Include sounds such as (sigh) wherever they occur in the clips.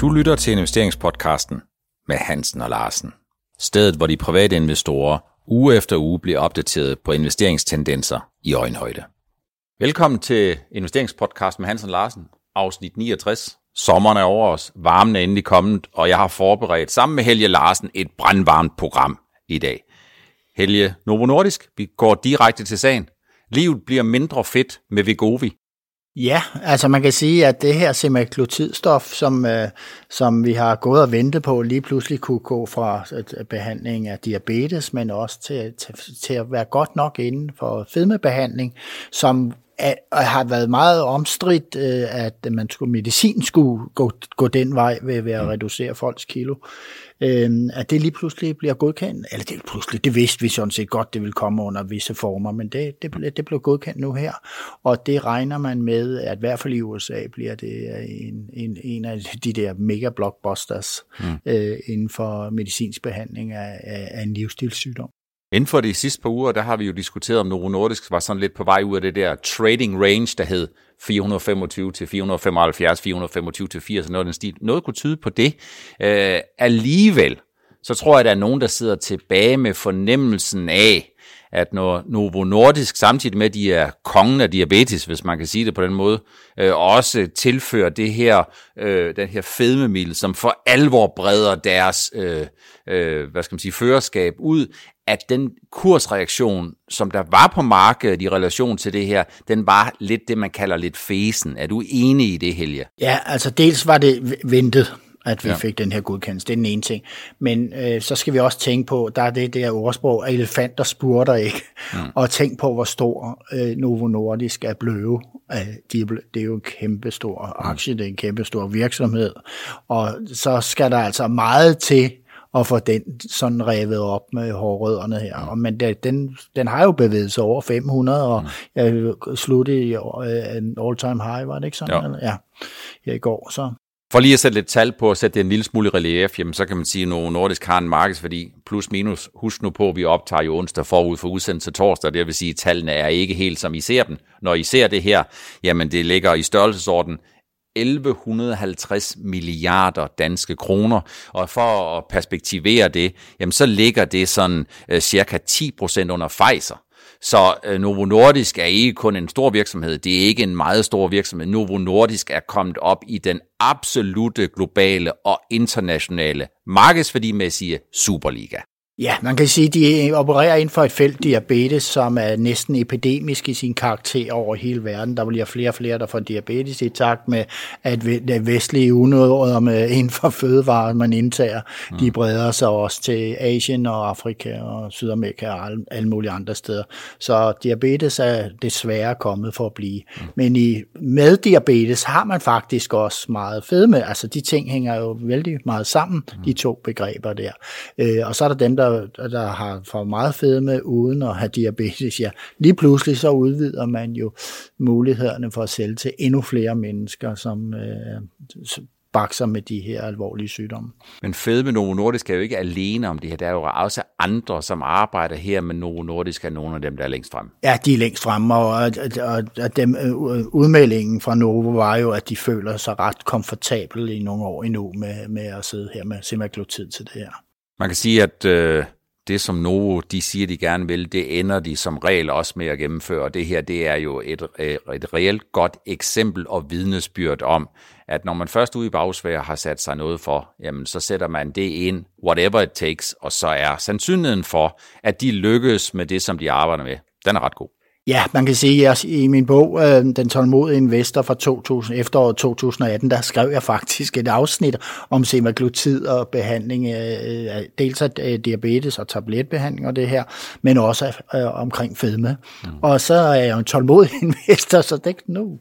Du lytter til investeringspodcasten med Hansen og Larsen. Stedet, hvor de private investorer uge efter uge bliver opdateret på investeringstendenser i øjenhøjde. Velkommen til investeringspodcasten med Hansen og Larsen, afsnit 69. Sommeren er over os, varmen er endelig kommet, og jeg har forberedt sammen med Helge Larsen et brandvarmt program i dag. Helge, Novo Nordisk, vi går direkte til sagen. Livet bliver mindre fedt med Vigovi. Ja, altså man kan sige, at det her semaglutidstof, som, øh, som vi har gået og ventet på, lige pludselig kunne gå fra øh, behandling af diabetes, men også til, til, til at være godt nok inden for fedmebehandling, som har været meget omstridt, øh, at man skulle, medicin skulle gå, gå den vej ved, ved at mm. reducere folks kilo. Øh, at det lige pludselig bliver godkendt, eller det pludselig, det vidste vi sådan set godt, det vil komme under visse former, men det, det, det blev godkendt nu her, og det regner man med, at i hvert fald i USA bliver det en, en, en af de der mega blockbusters mm. øh, inden for medicinsk behandling af, af, af en livsstilssygdom. Inden for de sidste par uger, der har vi jo diskuteret, om Novo Nordisk var sådan lidt på vej ud af det der trading range, der hed 425 til 475, 425 til 80, noget den stil. Noget kunne tyde på det. Øh, alligevel, så tror jeg, at der er nogen, der sidder tilbage med fornemmelsen af, at når Novo Nordisk, samtidig med, at de er kongen af diabetes, hvis man kan sige det på den måde, øh, også tilfører det her, øh, den her fedmemiddel, som for alvor breder deres, øh, øh, hvad skal man sige, førerskab ud, at den kursreaktion, som der var på markedet i relation til det her, den var lidt det, man kalder lidt fesen. Er du enig i det, Helge? Ja, altså dels var det ventet, at vi ja. fik den her godkendelse. Det er den ene ting. Men øh, så skal vi også tænke på, der er det der ordsprog, at elefanter spurter ikke. Mm. (laughs) Og tænk på, hvor stor øh, Novo Nordisk er bløve. Øh, de det er jo en kæmpe stor mm. aktie, det er en kæmpe stor virksomhed. Og så skal der altså meget til, at få den sådan revet op med hårrødderne her. Mm. Men det, den, den har jo bevæget sig over 500, og mm. jeg sluttede i uh, en all-time high, var det ikke sådan? Ja. ja, her i går. Så for lige at sætte lidt tal på, at sætte det en lille smule relief, jamen, så kan man sige, at Novo Nordisk har en markedsværdi plus minus. Husk nu på, at vi optager jo onsdag forud for udsendelse torsdag, det vil sige, at tallene er ikke helt som I ser dem. Når I ser det her, jamen det ligger i størrelsesorden 1150 milliarder danske kroner, og for at perspektivere det, jamen så ligger det sådan øh, cirka 10 procent under Pfizer. Så øh, Novo Nordisk er ikke kun en stor virksomhed, det er ikke en meget stor virksomhed. Novo Nordisk er kommet op i den absolute globale og internationale markedsværdimæssige Superliga. Ja, man kan sige, at de opererer inden for et felt diabetes, som er næsten epidemisk i sin karakter over hele verden. Der bliver flere og flere, der får diabetes i takt med, at vestlige unåder med inden for fødevarer, man indtager, mm. de breder sig også til Asien og Afrika og Sydamerika og alle, alle mulige andre steder. Så diabetes er desværre kommet for at blive. Mm. Men i, med diabetes har man faktisk også meget fedme. Altså de ting hænger jo vældig meget sammen, mm. de to begreber der. Øh, og så er der dem, der der, der har for meget fedme uden at have diabetes, ja, lige pludselig så udvider man jo mulighederne for at sælge til endnu flere mennesker, som øh, bakser med de her alvorlige sygdomme. Men Fedme Novo Nordisk er jo ikke alene om det her. Der er jo også andre, som arbejder her med Novo Nordisk, er nogle af dem, der er længst frem. Ja, de er længst frem, og, og, og, dem, øh, udmeldingen fra Novo var jo, at de føler sig ret komfortabel i nogle år endnu med, med at sidde her med semaglutid til det her. Man kan sige, at øh, det, som Novo de siger, de gerne vil, det ender de som regel også med at gennemføre. Og det her, det er jo et, øh, et reelt godt eksempel og vidnesbyrd om, at når man først ude i bagsvær har sat sig noget for, jamen så sætter man det ind, whatever it takes, og så er sandsynligheden for, at de lykkes med det, som de arbejder med, den er ret god. Ja, man kan sige, at i min bog, øh, Den tålmodige investor fra 2000, efteråret 2018, der skrev jeg faktisk et afsnit om semaglutid og behandling af dels af diabetes og tabletbehandling og det her, men også øh, omkring fedme. Mm. Og så er jeg jo en tålmodig (laughs) investor, så det nu,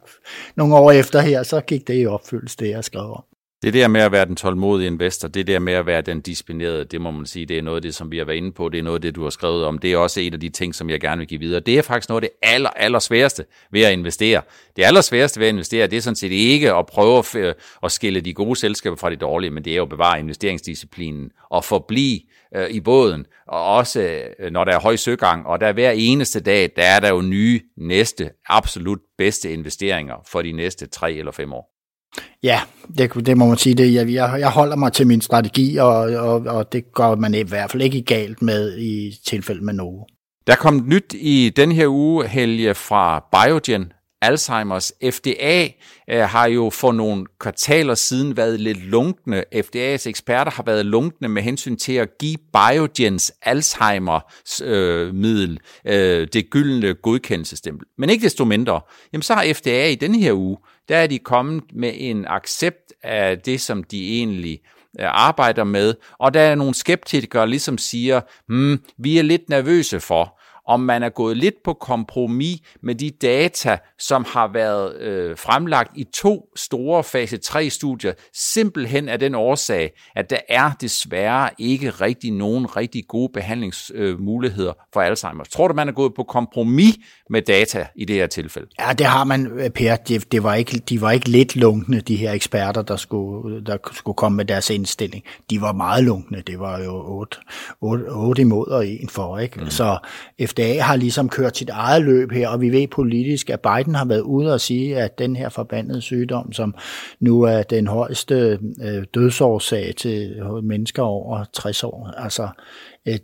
nogle år efter her, så gik det i opfyldelse, det jeg skrev om. Det der med at være den tålmodige investor, det der med at være den disciplinerede, det må man sige, det er noget af det, som vi har været inde på, det er noget af det, du har skrevet om, det er også en af de ting, som jeg gerne vil give videre. Det er faktisk noget af det aller, aller sværeste ved at investere. Det aller sværeste ved at investere, det er sådan set ikke at prøve at, øh, at skille de gode selskaber fra de dårlige, men det er jo at bevare investeringsdisciplinen og forblive øh, i båden, og også øh, når der er høj søgang, og der hver eneste dag, der er der jo nye, næste, absolut bedste investeringer for de næste tre eller fem år. Ja, det, det må man sige. Det, jeg, jeg holder mig til min strategi, og, og, og det går man i hvert fald ikke galt med i tilfælde med Novo. Der kom nyt i den her uge, Helge, fra Biogen, Alzheimer's. FDA øh, har jo for nogle kvartaler siden været lidt lunkne. FDA's eksperter har været lunkne med hensyn til at give Biogens Alzheimer-middel øh, øh, det gyldne godkendelsestempel. Men ikke desto mindre, jamen så har FDA i denne her uge, der er de kommet med en accept af det, som de egentlig øh, arbejder med, og der er nogle skeptikere, ligesom siger, hmm, vi er lidt nervøse for, om man er gået lidt på kompromis med de data, som har været øh, fremlagt i to store fase 3-studier, simpelthen af den årsag, at der er desværre ikke rigtig nogen rigtig gode behandlingsmuligheder øh, for Alzheimer. Tror du, man er gået på kompromis med data i det her tilfælde? Ja, det har man, øh, Per. Det, det var ikke, de var ikke lidt lunkne, de her eksperter, der skulle, der skulle komme med deres indstilling. De var meget lunkne. Det var jo 8, 8, 8 imod og 1 for. Ikke? Mm. Så FDA har ligesom kørt sit eget løb her, og vi ved politisk, at Biden har været ude og sige, at den her forbandede sygdom, som nu er den højeste øh, dødsårsag til mennesker over 60 år, altså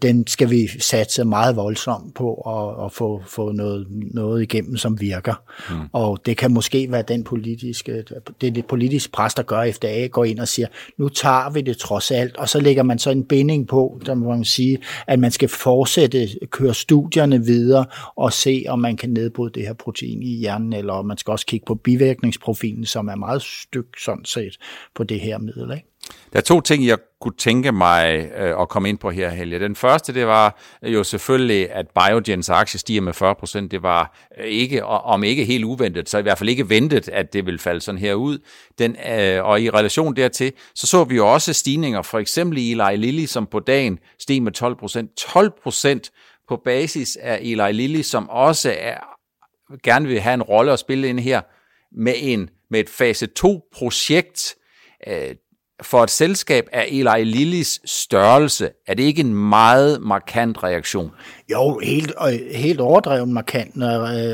den skal vi satse meget voldsomt på at, at få, få noget, noget igennem, som virker. Mm. Og det kan måske være den politiske, det, det politiske pres, der gør, at FDA går ind og siger, nu tager vi det trods alt, og så lægger man så en binding på, der må man sige, at man skal fortsætte, køre studierne videre og se, om man kan nedbryde det her protein i hjernen, eller man skal også kigge på bivirkningsprofilen, som er meget styk sådan set på det her middel. Ikke? Der er to ting, jeg kunne tænke mig øh, at komme ind på her, Helge. Den første, det var øh, jo selvfølgelig, at Biogens aktie stiger med 40 procent. Det var øh, ikke, om ikke helt uventet, så i hvert fald ikke ventet, at det ville falde sådan her ud. Den, øh, og i relation dertil, så så vi jo også stigninger, for eksempel i Eli Lilly, som på dagen steg med 12 procent. 12 procent på basis af Eli Lilly, som også er, gerne vil have en rolle at spille ind her, med, en, med et fase 2-projekt, for et selskab af Eli Lillys størrelse, er det ikke en meget markant reaktion? Jo, helt, helt overdreven markant øh,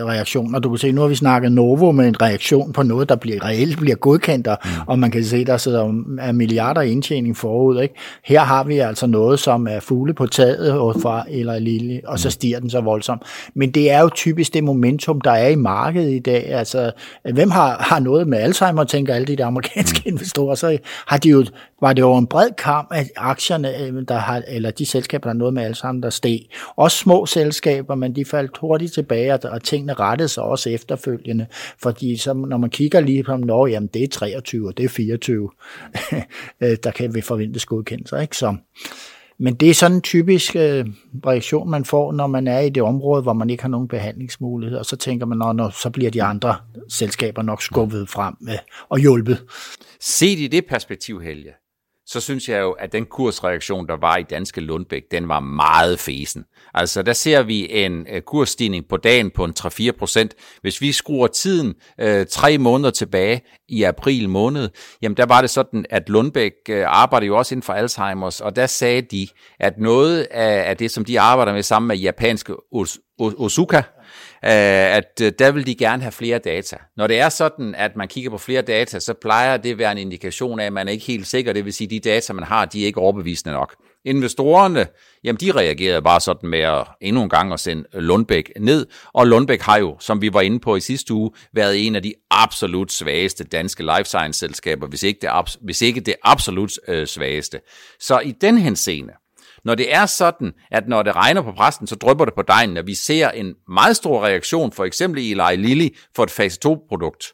reaktion. Og du kan se, nu har vi snakket Novo med en reaktion på noget, der bliver reelt bliver godkendt, og, mm. og man kan se, der sidder er milliarder indtjening forud. Ikke? Her har vi altså noget, som er fugle på taget fra Eli Lilly, og så mm. stiger den så voldsomt. Men det er jo typisk det momentum, der er i markedet i dag. Altså, hvem har, har noget med Alzheimer, tænker alle de der amerikanske mm. investorer, så har de jo, var det jo en bred kamp af aktierne, øh, der har, eller de selskaber, der har noget med Alzheimer, der steg. Også små selskaber, men de faldt hurtigt tilbage, og, og tingene rettede sig også efterfølgende, fordi så, når man kigger lige på, når jamen det er 23, og det er 24, (laughs) øh, der kan vi forvente godkendelser, ikke? Så, men det er sådan en typisk øh, reaktion, man får, når man er i det område, hvor man ikke har nogen behandlingsmuligheder. Og så tænker man, når, når så bliver de andre selskaber nok skubbet frem øh, og hjulpet. Set i det perspektiv, Helge, så synes jeg jo, at den kursreaktion, der var i Danske Lundbæk, den var meget fesen. Altså, der ser vi en øh, kursstigning på dagen på en 3-4 procent. Hvis vi skruer tiden øh, tre måneder tilbage i april måned, jamen der var det sådan, at Lundbæk øh, arbejder jo også inden for Alzheimer's, og der sagde de, at noget af, af det, som de arbejder med sammen med japanske Os- Os- Osuka, Øh, at øh, der vil de gerne have flere data. Når det er sådan, at man kigger på flere data, så plejer det at være en indikation af, at man er ikke helt sikker. Det vil sige, at de data, man har, de er ikke overbevisende nok. Investorerne, jamen de reagerede bare sådan med at endnu en gang at sende Lundbæk ned, og Lundbæk har jo, som vi var inde på i sidste uge, været en af de absolut svageste danske life science selskaber, hvis ikke det, hvis ikke det absolut øh, svageste. Så i den henseende, når det er sådan, at når det regner på præsten, så drypper det på dejen, når vi ser en meget stor reaktion, for eksempel i Eli Lilly for et fase 2-produkt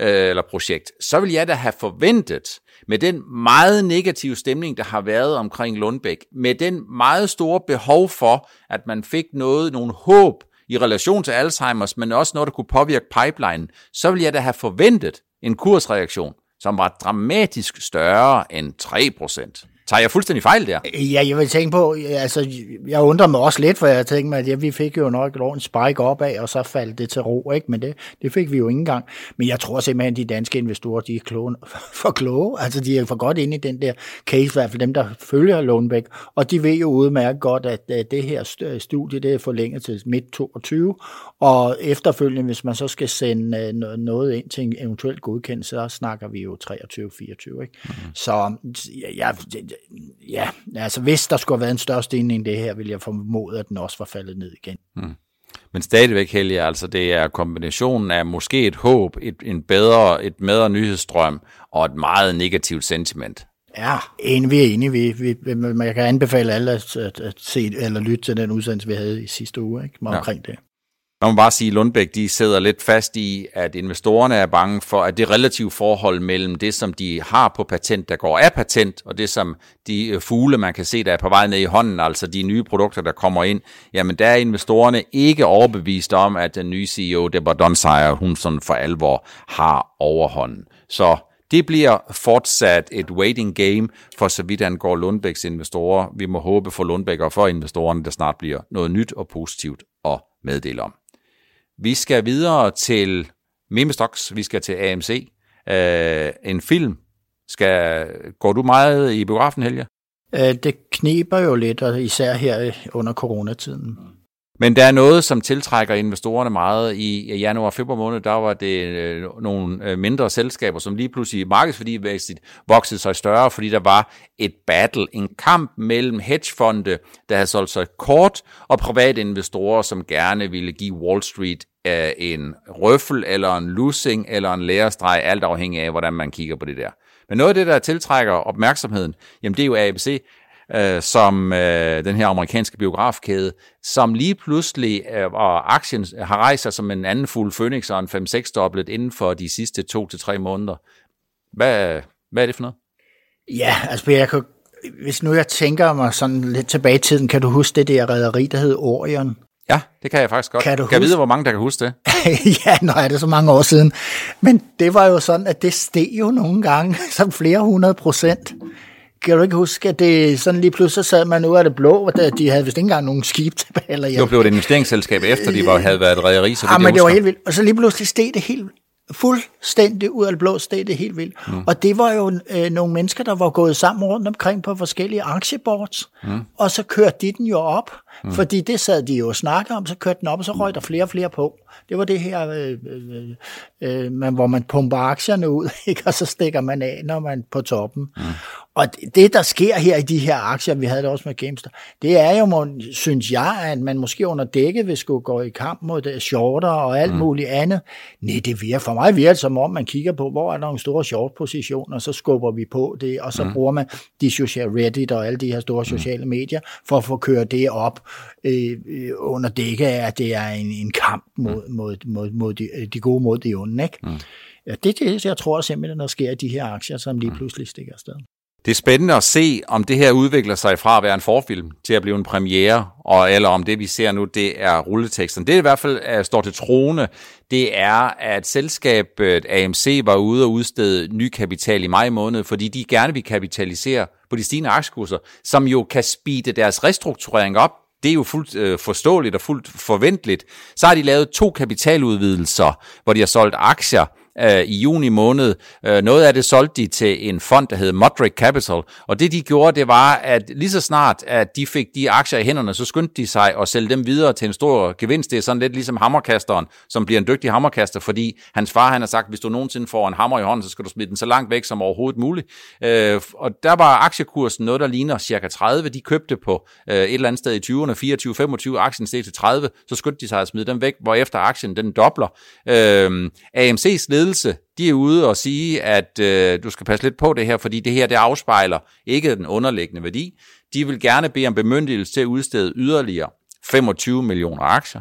øh, eller projekt, så vil jeg da have forventet, med den meget negative stemning, der har været omkring Lundbæk, med den meget store behov for, at man fik noget, nogle håb i relation til Alzheimer's, men også noget, der kunne påvirke pipeline, så vil jeg da have forventet en kursreaktion, som var dramatisk større end 3%. Tager jeg fuldstændig fejl der? Ja, jeg vil tænke på, altså, jeg undrer mig også lidt, for jeg tænkte mig, at ja, vi fik jo nok ordentligt spike opad, og så faldt det til ro, ikke? Men det, det fik vi jo ikke engang. Men jeg tror simpelthen, at de danske investorer, de er kloge, (laughs) for kloge. Altså, de er for godt inde i den der case, i hvert fald dem, der følger Lundbæk. Og de ved jo udmærket godt, at, det her studie, det er forlænget til midt 22, og efterfølgende, hvis man så skal sende øh, noget ind til en eventuel godkendelse, så snakker vi jo 23-24, ikke? Mm. Så ja, ja, altså hvis der skulle have været en større stigning det her, vil jeg formode, at den også var faldet ned igen. Mm. Men stadigvæk, Helge, altså det er kombinationen af måske et håb, et, en bedre, et bedre nyhedsstrøm og et meget negativt sentiment. Ja, en, vi er enige. Vi, vi, man kan anbefale alle at, at, at se eller lytte til den udsendelse, vi havde i sidste uge ikke? omkring ja. det. Man må bare sige, at Lundbæk de sidder lidt fast i, at investorerne er bange for, at det relative forhold mellem det, som de har på patent, der går af patent, og det, som de øh, fugle, man kan se, der er på vej ned i hånden, altså de nye produkter, der kommer ind, jamen der er investorerne ikke overbevist om, at den nye CEO, Deborah Donsager, hun sådan for alvor har overhånden. Så det bliver fortsat et waiting game for så vidt angår Lundbæks investorer. Vi må håbe for Lundbæk og for investorerne, der snart bliver noget nyt og positivt at meddele om. Vi skal videre til Mimestox, vi skal til AMC. Øh, en film. Skal, går du meget i biografen, Helge? Uh, det kniber jo lidt, og især her under coronatiden. Men der er noget, som tiltrækker investorerne meget. I januar og februar måned, der var det øh, nogle øh, mindre selskaber, som lige pludselig markedsværdivækst voksede sig større, fordi der var et battle, en kamp mellem hedgefonde, der havde solgt sig kort, og private investorer, som gerne ville give Wall Street øh, en røffel, eller en losing, eller en lærestreg, alt afhængig af, hvordan man kigger på det der. Men noget af det, der tiltrækker opmærksomheden, jamen det er jo ABC, øh, som øh, den her amerikanske biografkæde, som lige pludselig, øh, og aktien har rejst sig som en anden fuld Phoenix og en 5-6 dobblet inden for de sidste to til tre måneder. Hvad, hvad er det for noget? Ja, altså jeg kan, hvis nu jeg tænker mig sådan lidt tilbage i tiden, kan du huske det der rederi, der hed Orion? Ja, det kan jeg faktisk godt. Kan du kan jeg vide, hvor mange der kan huske det? (laughs) ja, nå er det så mange år siden. Men det var jo sådan, at det steg jo nogle gange (laughs) som flere hundrede procent. Kan du ikke huske, at det sådan lige pludselig sad man ud af det blå, og de havde vist ikke engang nogen skib (laughs) tilbage. Eller, ja. Det blev et investeringsselskab efter, de var, havde været et rederi, så ja, men det var helt vildt. Og så lige pludselig steg det helt fuldstændig ud af det blå steg det helt vildt. Mm. Og det var jo øh, nogle mennesker, der var gået sammen rundt omkring på forskellige aktieboards, mm. og så kørte de den jo op, mm. fordi det sad de jo og snakkede om, så kørte den op, og så røg der flere og flere på. Det var det her, øh, øh, øh, man, hvor man pumper aktierne ud, (laughs) ikke? og så stikker man af, når man er på toppen. Mm. Og det, der sker her i de her aktier, vi havde det også med GameStop, det er jo, synes jeg, at man måske under dækket vil skulle gå i kamp mod det, shorter og alt mm. muligt andet. Nej, det virker for mig virker som om, man kigger på, hvor er der nogle store short-positioner, så skubber vi på det, og så mm. bruger man de sociale Reddit og alle de her store mm. sociale medier, for at få kørt det op øh, under dækket af, at det er en, en kamp mod, mm. mod, mod, mod de, de gode mod de onde. Ikke? Mm. Ja, det er det, jeg tror simpelthen, der sker i de her aktier, som lige mm. pludselig stikker afsted. Det er spændende at se, om det her udvikler sig fra at være en forfilm til at blive en premiere, og, eller om det, vi ser nu, det er rulleteksten. Det i hvert fald er, står til trone, det er, at selskabet AMC var ude og udstede ny kapital i maj måned, fordi de gerne vil kapitalisere på de stigende aktiekurser, som jo kan speede deres restrukturering op. Det er jo fuldt øh, forståeligt og fuldt forventeligt. Så har de lavet to kapitaludvidelser, hvor de har solgt aktier øh, i juni måned. Øh, noget af det solgte de til en fond, der hed Modric Capital, og det de gjorde, det var, at lige så snart, at de fik de aktier i hænderne, så skyndte de sig at sælge dem videre til en stor gevinst. Det er sådan lidt ligesom hammerkasteren, som bliver en dygtig hammerkaster, fordi hans far han har sagt, hvis du nogensinde får en hammer i hånden, så skal du smide den så langt væk som overhovedet muligt. Øh, og der var aktiekursen noget, der ligner cirka 30. De købte på øh, et eller andet sted i 20'erne, 24, 25, aktien steg til 30, så skyndte de sig at smide dem væk, hvor efter aktien den dobler. Øh, AMC's led ledelse, de er ude og sige, at øh, du skal passe lidt på det her, fordi det her det afspejler ikke den underliggende værdi. De vil gerne bede om bemyndigelse til at udstede yderligere 25 millioner aktier.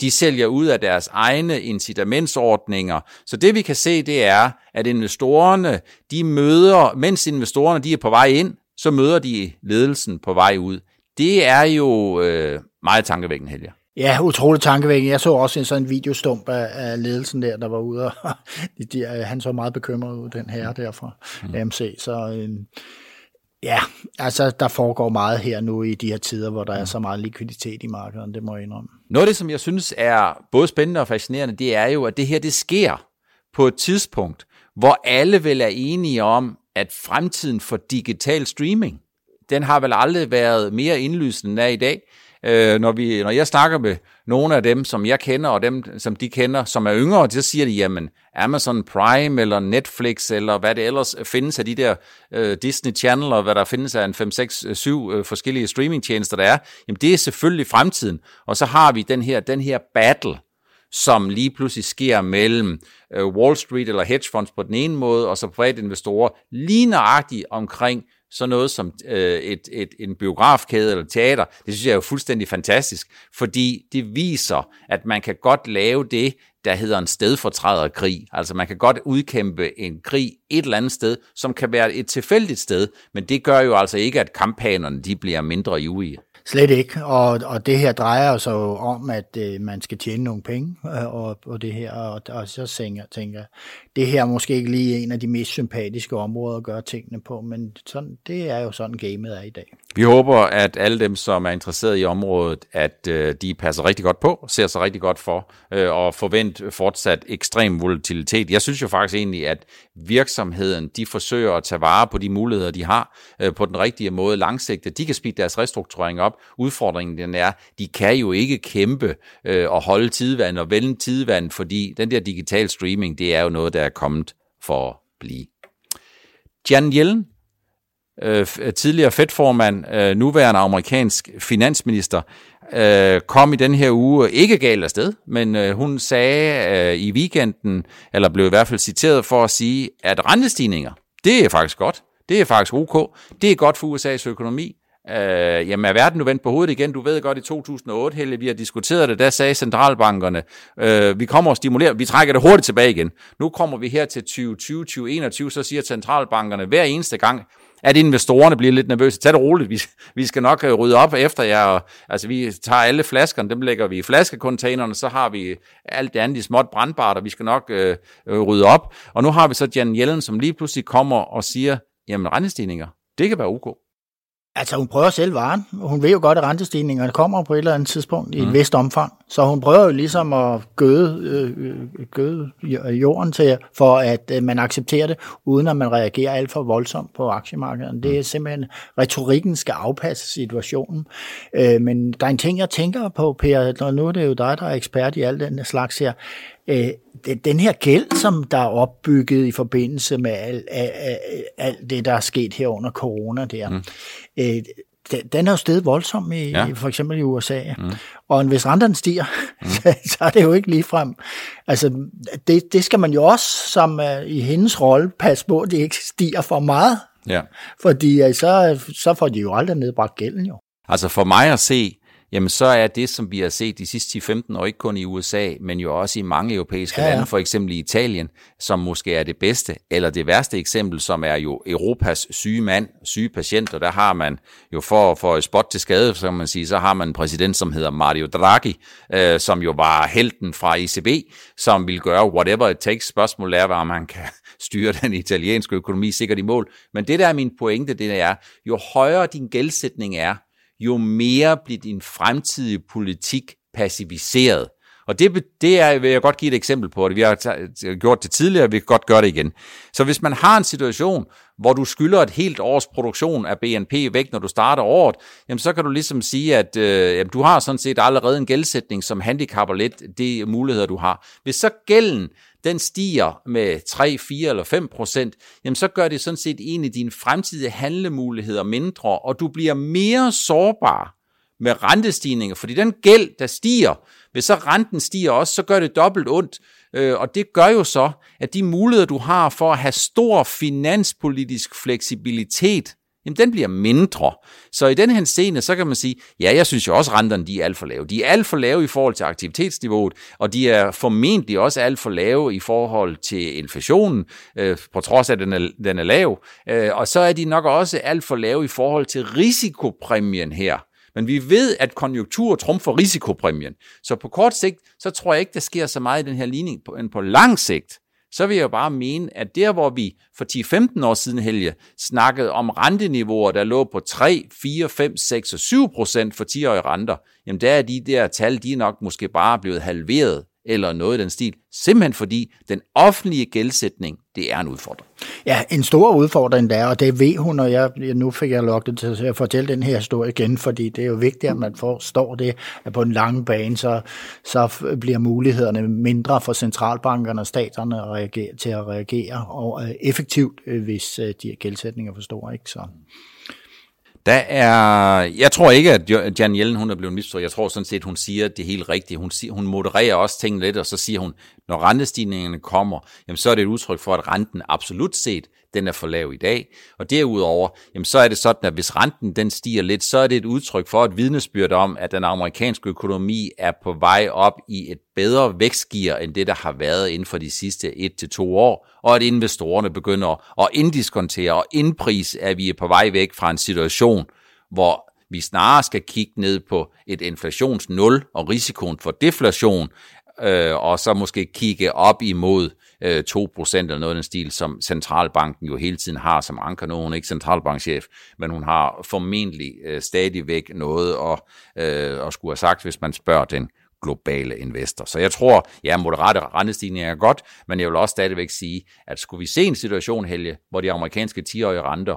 De sælger ud af deres egne incitamentsordninger. Så det vi kan se, det er, at investorerne, de møder, mens investorerne de er på vej ind, så møder de ledelsen på vej ud. Det er jo øh, meget tankevækkende, Helge. Ja, utroligt tankevækkende. Jeg så også en sådan videostump af, af ledelsen der, der var ude, og (laughs) de, de, han så meget bekymret ud, den her der fra mm. AMC. Så øh, Ja, altså der foregår meget her nu i de her tider, hvor der er så meget likviditet i markedet, det må jeg indrømme. Noget af det, som jeg synes er både spændende og fascinerende, det er jo, at det her det sker på et tidspunkt, hvor alle vel er enige om, at fremtiden for digital streaming, den har vel aldrig været mere indlysende end er i dag. Øh, når, vi, når jeg snakker med nogle af dem, som jeg kender, og dem, som de kender, som er yngre, så siger de, jamen Amazon Prime, eller Netflix, eller hvad det ellers findes af de der øh, Disney Channel, og hvad der findes af en 5, 6, 7 øh, forskellige streamingtjenester, der er, jamen det er selvfølgelig fremtiden. Og så har vi den her, den her battle, som lige pludselig sker mellem øh, Wall Street eller hedge funds på den ene måde, og så private investorer lige nøjagtigt omkring sådan noget som øh, et, et, en biografkæde eller teater, det synes jeg er jo fuldstændig fantastisk, fordi det viser, at man kan godt lave det, der hedder en stedfortræderkrig. Altså man kan godt udkæmpe en krig et eller andet sted, som kan være et tilfældigt sted, men det gør jo altså ikke, at kampagerne de bliver mindre ivrige. Slet ikke, og, og det her drejer sig jo om, at øh, man skal tjene nogle penge øh, og, og det her, og, og så tænker, tænker det her er måske ikke lige en af de mest sympatiske områder at gøre tingene på, men sådan, det er jo sådan gamet er i dag. Vi håber, at alle dem, som er interesseret i området, at øh, de passer rigtig godt på, ser sig rigtig godt for, øh, og forvent fortsat ekstrem volatilitet. Jeg synes jo faktisk egentlig, at virksomheden, de forsøger at tage vare på de muligheder, de har øh, på den rigtige måde langsigtet. De kan speede deres restrukturering op. Udfordringen den er, de kan jo ikke kæmpe øh, og holde tidvand og vende tidvand, fordi den der digital streaming, det er jo noget, der er kommet for at blive. Jan Yellen, øh, tidligere Fed-formand, øh, nuværende amerikansk finansminister, øh, kom i den her uge ikke galt afsted, men øh, hun sagde øh, i weekenden, eller blev i hvert fald citeret for at sige, at rentestigninger, det er faktisk godt. Det er faktisk ok. Det er godt for USA's økonomi. Øh, jamen er verden nu vendt på hovedet igen? Du ved godt, i 2008, Helle, vi har diskuteret det, der sagde centralbankerne, øh, vi kommer og stimulerer, vi trækker det hurtigt tilbage igen. Nu kommer vi her til 2020-2021, så siger centralbankerne hver eneste gang, at investorerne bliver lidt nervøse. Tag det roligt, vi, vi skal nok øh, rydde op efter jer. Altså, vi tager alle flaskerne, dem lægger vi i flaskecontainerne, så har vi alt det andet i småt brandbart, og vi skal nok øh, øh, rydde op. Og nu har vi så Jan Jellen, som lige pludselig kommer og siger, jamen rentestigninger, det kan være ok. Altså, hun prøver selv varen. Hun ved jo godt, at rentestigningerne kommer på et eller andet tidspunkt i et mm. vist omfang. Så hun prøver jo ligesom at gøde, øh, gøde jorden til, for at øh, man accepterer det, uden at man reagerer alt for voldsomt på aktiemarkedet. Det er mm. simpelthen, retorikken skal afpasse situationen. Øh, men der er en ting, jeg tænker på, Per, og nu er det jo dig, der er ekspert i alt den slags her. Øh, den her gæld, som der er opbygget i forbindelse med alt al, al det, der er sket her under corona der, mm. øh, den er jo stedet voldsom i, ja. for eksempel i USA. Mm. Og hvis renterne stiger, mm. så, (laughs) så er det jo ikke lige frem. Altså, det, det skal man jo også, som uh, i hendes rolle, passe på, at det ikke stiger for meget. Ja. Fordi uh, så, så får de jo aldrig nedbragt gælden jo. Altså for mig at se, jamen så er det, som vi har set de sidste 10-15 år, ikke kun i USA, men jo også i mange europæiske ja, ja. lande, for eksempel i Italien, som måske er det bedste, eller det værste eksempel, som er jo Europas syge mand, syge patient, og der har man jo for, for et spot til skade, så man sige, så har man en præsident, som hedder Mario Draghi, øh, som jo var helten fra ECB, som vil gøre whatever it takes. Spørgsmålet er, om man kan (laughs) styre den italienske økonomi sikkert i mål. Men det der er min pointe, det er, jo højere din gældsætning er, jo mere bliver din fremtidige politik passiviseret. Og det, det er, vil jeg godt give et eksempel på det. Vi har gjort det tidligere, vi kan godt gøre det igen. Så hvis man har en situation, hvor du skylder et helt års produktion af BNP væk, når du starter året, jamen så kan du ligesom sige, at øh, jamen, du har sådan set allerede en gældsætning, som handicapper lidt de muligheder, du har. Hvis så gælden den stiger med 3, 4 eller 5 procent, jamen så gør det sådan set en af dine fremtidige handlemuligheder mindre, og du bliver mere sårbar med rentestigninger, fordi den gæld, der stiger, hvis så renten stiger også, så gør det dobbelt ondt, øh, og det gør jo så, at de muligheder, du har for at have stor finanspolitisk fleksibilitet, jamen den bliver mindre. Så i den her scene, så kan man sige, ja, jeg synes jo også, at renterne de er alt for lave. De er alt for lave i forhold til aktivitetsniveauet, og de er formentlig også alt for lave i forhold til inflationen, øh, på trods af, at den er, den er lav. Øh, og så er de nok også alt for lave i forhold til risikopræmien her. Men vi ved, at konjunktur trumfer risikopræmien. Så på kort sigt, så tror jeg ikke, der sker så meget i den her ligning. På, på lang sigt, så vil jeg bare mene, at der hvor vi for 10-15 år siden, Helge, snakkede om renteniveauer, der lå på 3, 4, 5, 6 og 7 procent for 10-årige renter, jamen der er de der tal, de er nok måske bare blevet halveret eller noget i den stil, simpelthen fordi den offentlige gældsætning, det er en udfordring. Ja, en stor udfordring der, og det ved hun, og jeg, nu fik jeg lukket til at fortælle den her historie igen, fordi det er jo vigtigt, at man forstår det, at på en lang bane, så, så bliver mulighederne mindre for centralbankerne og staterne at reagere, til at reagere og øh, effektivt, øh, hvis øh, de her gældsætninger for store. Ikke? Så. Der er, jeg tror ikke, at Jan Jellen hun er blevet misforstået. Jeg tror sådan set, hun siger det helt rigtigt. Hun, siger, hun modererer også tingene lidt, og så siger hun, når rentestigningerne kommer, jamen så er det et udtryk for, at renten absolut set, den er for lav i dag. Og derudover, jamen så er det sådan, at hvis renten den stiger lidt, så er det et udtryk for et vidnesbyrd om, at den amerikanske økonomi er på vej op i et bedre vækstgear, end det, der har været inden for de sidste et til to år, og at investorerne begynder at indiskontere og indprise, at vi er på vej væk fra en situation, hvor vi snarere skal kigge ned på et inflationsnul og risikoen for deflation, øh, og så måske kigge op imod øh, 2% eller noget af den stil, som centralbanken jo hele tiden har som anker. Nu hun ikke centralbankchef, men hun har formentlig øh, stadigvæk noget at, øh, at skulle have sagt, hvis man spørger den globale investor. Så jeg tror, ja, moderate rentestigninger er godt, men jeg vil også stadigvæk sige, at skulle vi se en situation, Helge, hvor de amerikanske 10-årige renter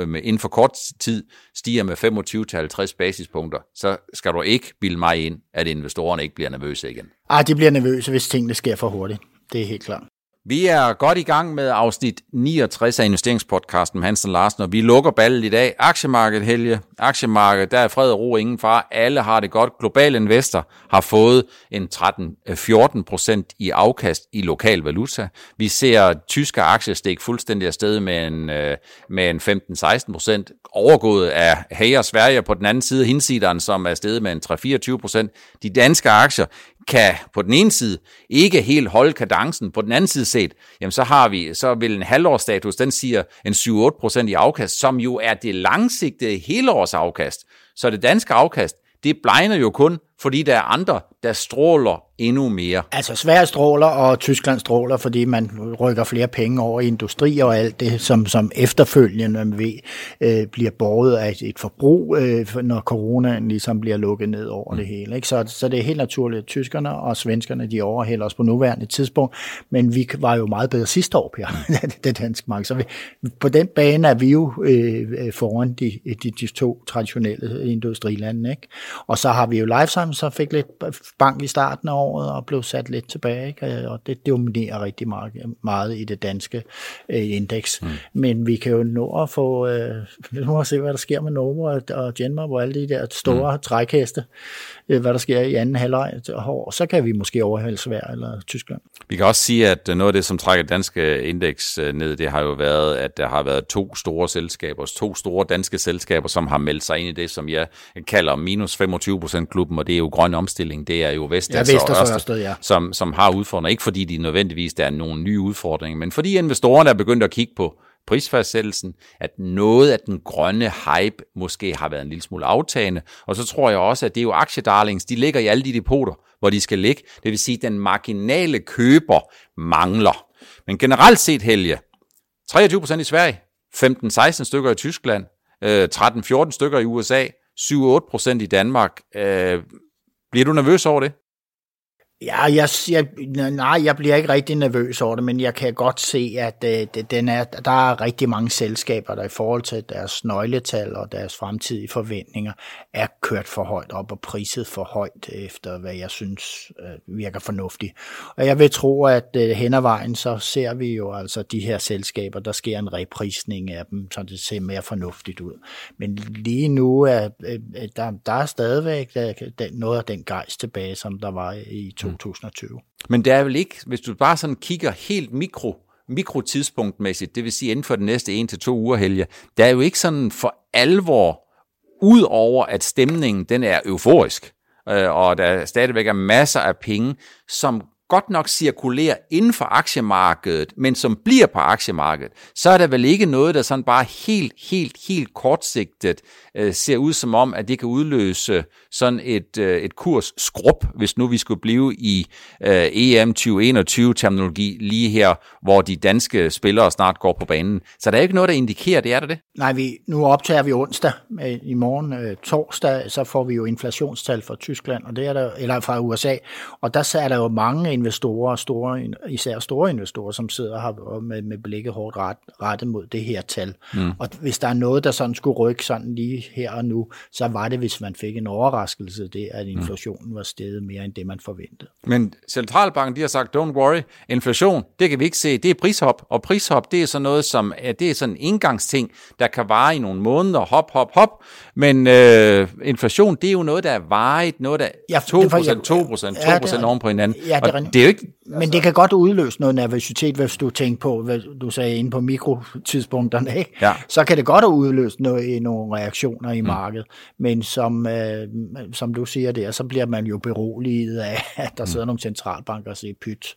øh, med inden for kort tid stiger med 25-50 basispunkter, så skal du ikke bilde mig ind, at investorerne ikke bliver nervøse igen. Ah, de bliver nervøse, hvis tingene sker for hurtigt. Det er helt klart. Vi er godt i gang med afsnit 69 af investeringspodcasten med Hansen Larsen, og vi lukker ballet i dag. Aktiemarkedet, Helge. Aktiemarkedet, der er fred og ro ingen far. Alle har det godt. Global Investor har fået en 13-14 procent i afkast i lokal valuta. Vi ser tyske aktier stikke fuldstændig afsted med en, øh, med en 15-16 procent, overgået af Hager Sverige på den anden side, hinsideren, som er afsted med en 3-24 procent. De danske aktier kan på den ene side ikke helt holde kadencen, på den anden side set, jamen så har vi, så vil en halvårsstatus, den siger en 7-8% i afkast, som jo er det langsigtede helårsafkast. Så det danske afkast, det blegner jo kun, fordi der er andre, der stråler endnu mere. Altså Sverige stråler, og Tyskland stråler, fordi man rykker flere penge over i industri og alt det, som, som efterfølgende ved, øh, bliver båret af et forbrug, øh, når coronaen ligesom bliver lukket ned over mm. det hele. Ikke? Så, så det er helt naturligt, at tyskerne og svenskerne, de overhælder os på nuværende tidspunkt, men vi var jo meget bedre sidste år, Per, (laughs) det danske marked. Så vi, på den bane er vi jo øh, øh, foran de, de, de to traditionelle industrilande. Ikke? Og så har vi jo Lifetime, så fik lidt bank i starten af året og blev sat lidt tilbage, ikke? og det dominerer rigtig meget, meget i det danske øh, indeks. Mm. Men vi kan jo nå at få, øh, (laughs) nu at se, hvad der sker med Novo og, og Genmar, hvor alle de der store mm. trækheste, øh, hvad der sker i anden halvleg, og så kan vi måske overhælde Sverige eller Tyskland. Vi kan også sige, at noget af det, som trækker danske indeks øh, ned, det har jo været, at der har været to store selskaber, to store danske selskaber, som har meldt sig ind i det, som jeg kalder minus 25% klubben, og det er jo grøn omstilling, det er jo Vestas, ja, Vestas og Ørsted, Ørsted ja. som, som har udfordringer. Ikke fordi de nødvendigvis der er nogle nye udfordringer, men fordi investorerne er begyndt at kigge på prisfastsættelsen, at noget af den grønne hype måske har været en lille smule aftagende, og så tror jeg også, at det er jo aktiedarlings, de ligger i alle de depoter, hvor de skal ligge. Det vil sige, at den marginale køber mangler. Men generelt set, Helge, 23% i Sverige, 15-16 stykker i Tyskland, 13-14 øh, stykker i USA, 7-8% i Danmark. Øh, bliver du nervøs over det? Ja, jeg, jeg, nej, jeg bliver ikke rigtig nervøs over det, men jeg kan godt se, at øh, den er, der er rigtig mange selskaber, der i forhold til deres nøgletal og deres fremtidige forventninger, er kørt for højt op og priset for højt, efter hvad jeg synes øh, virker fornuftigt. Og jeg vil tro, at øh, hen ad vejen, så ser vi jo altså de her selskaber, der sker en reprisning af dem, så det ser mere fornuftigt ud. Men lige nu er øh, øh der, der er stadigvæk øh, der, der, noget af den gejst tilbage, som der var i 2020. Men det er vel ikke, hvis du bare sådan kigger helt mikro, mikrotidspunktmæssigt, det vil sige inden for de næste en til to uger, Helge, der er jo ikke sådan for alvor, ud over at stemningen den er euforisk, øh, og der stadigvæk er masser af penge, som godt nok cirkulerer inden for aktiemarkedet, men som bliver på aktiemarkedet, så er der vel ikke noget, der sådan bare helt, helt, helt kortsigtet øh, ser ud som om, at det kan udløse sådan et, øh, et kurs skrub, hvis nu vi skulle blive i øh, EM 2021-terminologi lige her, hvor de danske spillere snart går på banen. Så der er ikke noget, der indikerer, det er der det? Nej, vi, nu optager vi onsdag. Øh, I morgen øh, torsdag, så får vi jo inflationstal fra Tyskland, og det er der, eller fra USA, og der er der jo mange investorer, store, især store investorer, som sidder her med, med blikket hårdt ret, rettet mod det her tal. Mm. Og hvis der er noget, der sådan skulle rykke sådan lige her og nu, så var det, hvis man fik en overraskelse, det at mm. inflationen var steget mere end det, man forventede. Men centralbanken, de har sagt, don't worry, inflation, det kan vi ikke se, det er prishop, og prishop, det er sådan noget som, det er sådan en indgangsting, der kan vare i nogle måneder, hop, hop, hop, men øh, inflation, det er jo noget, der er varigt, noget, der er ja, 2%, 2%, 2%, 2% ja, oven på hinanden. Ja, det er, og det er jo ikke men altså. det kan godt udløse noget nervøsitet, hvis du tænker på, hvad du sagde inde på mikrotidspunkterne, ikke? Ja. så kan det godt udløse noget, nogle reaktioner i mm. markedet. Men som, øh, som du siger der, så bliver man jo beroliget af, at der mm. sidder nogle centralbanker og siger pyt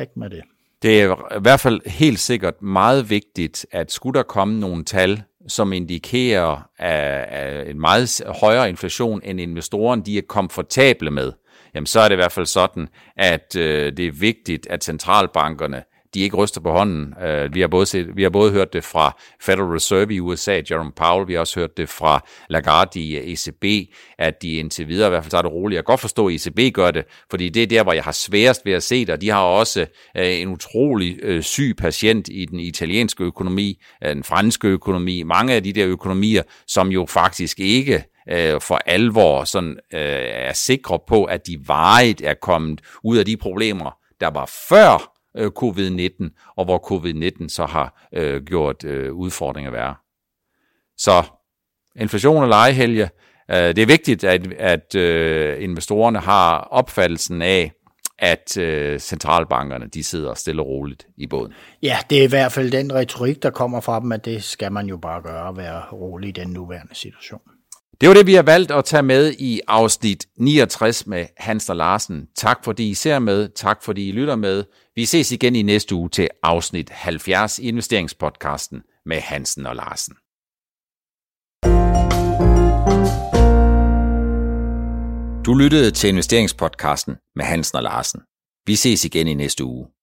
ikke med det. Det er i hvert fald helt sikkert meget vigtigt, at skulle der komme nogle tal, som indikerer af, en meget højere inflation, end investorerne de er komfortable med, jamen så er det i hvert fald sådan, at øh, det er vigtigt, at centralbankerne de ikke ryster på hånden. Øh, vi, har både set, vi har både hørt det fra Federal Reserve i USA, Jerome Powell, vi har også hørt det fra Lagarde i øh, ECB, at de indtil videre i hvert fald tager det roligt. Jeg kan godt forstå, at ECB gør det, fordi det er der, hvor jeg har sværest ved at se det, og de har også øh, en utrolig øh, syg patient i den italienske økonomi, øh, den franske økonomi, mange af de der økonomier, som jo faktisk ikke øh, for alvor sådan, øh, er sikre på, at de varigt er kommet ud af de problemer, der var før øh, covid-19, og hvor covid-19 så har øh, gjort øh, udfordringer værre. Så inflation og lejehelge, øh, det er vigtigt, at, at øh, investorerne har opfattelsen af, at øh, centralbankerne de sidder stille og roligt i båden. Ja, det er i hvert fald den retorik, der kommer fra dem, at det skal man jo bare gøre, være rolig i den nuværende situation. Det var det, vi har valgt at tage med i afsnit 69 med Hans og Larsen. Tak fordi I ser med. Tak fordi I lytter med. Vi ses igen i næste uge til afsnit 70 i investeringspodcasten med Hansen og Larsen. Du lyttede til investeringspodcasten med Hansen og Larsen. Vi ses igen i næste uge.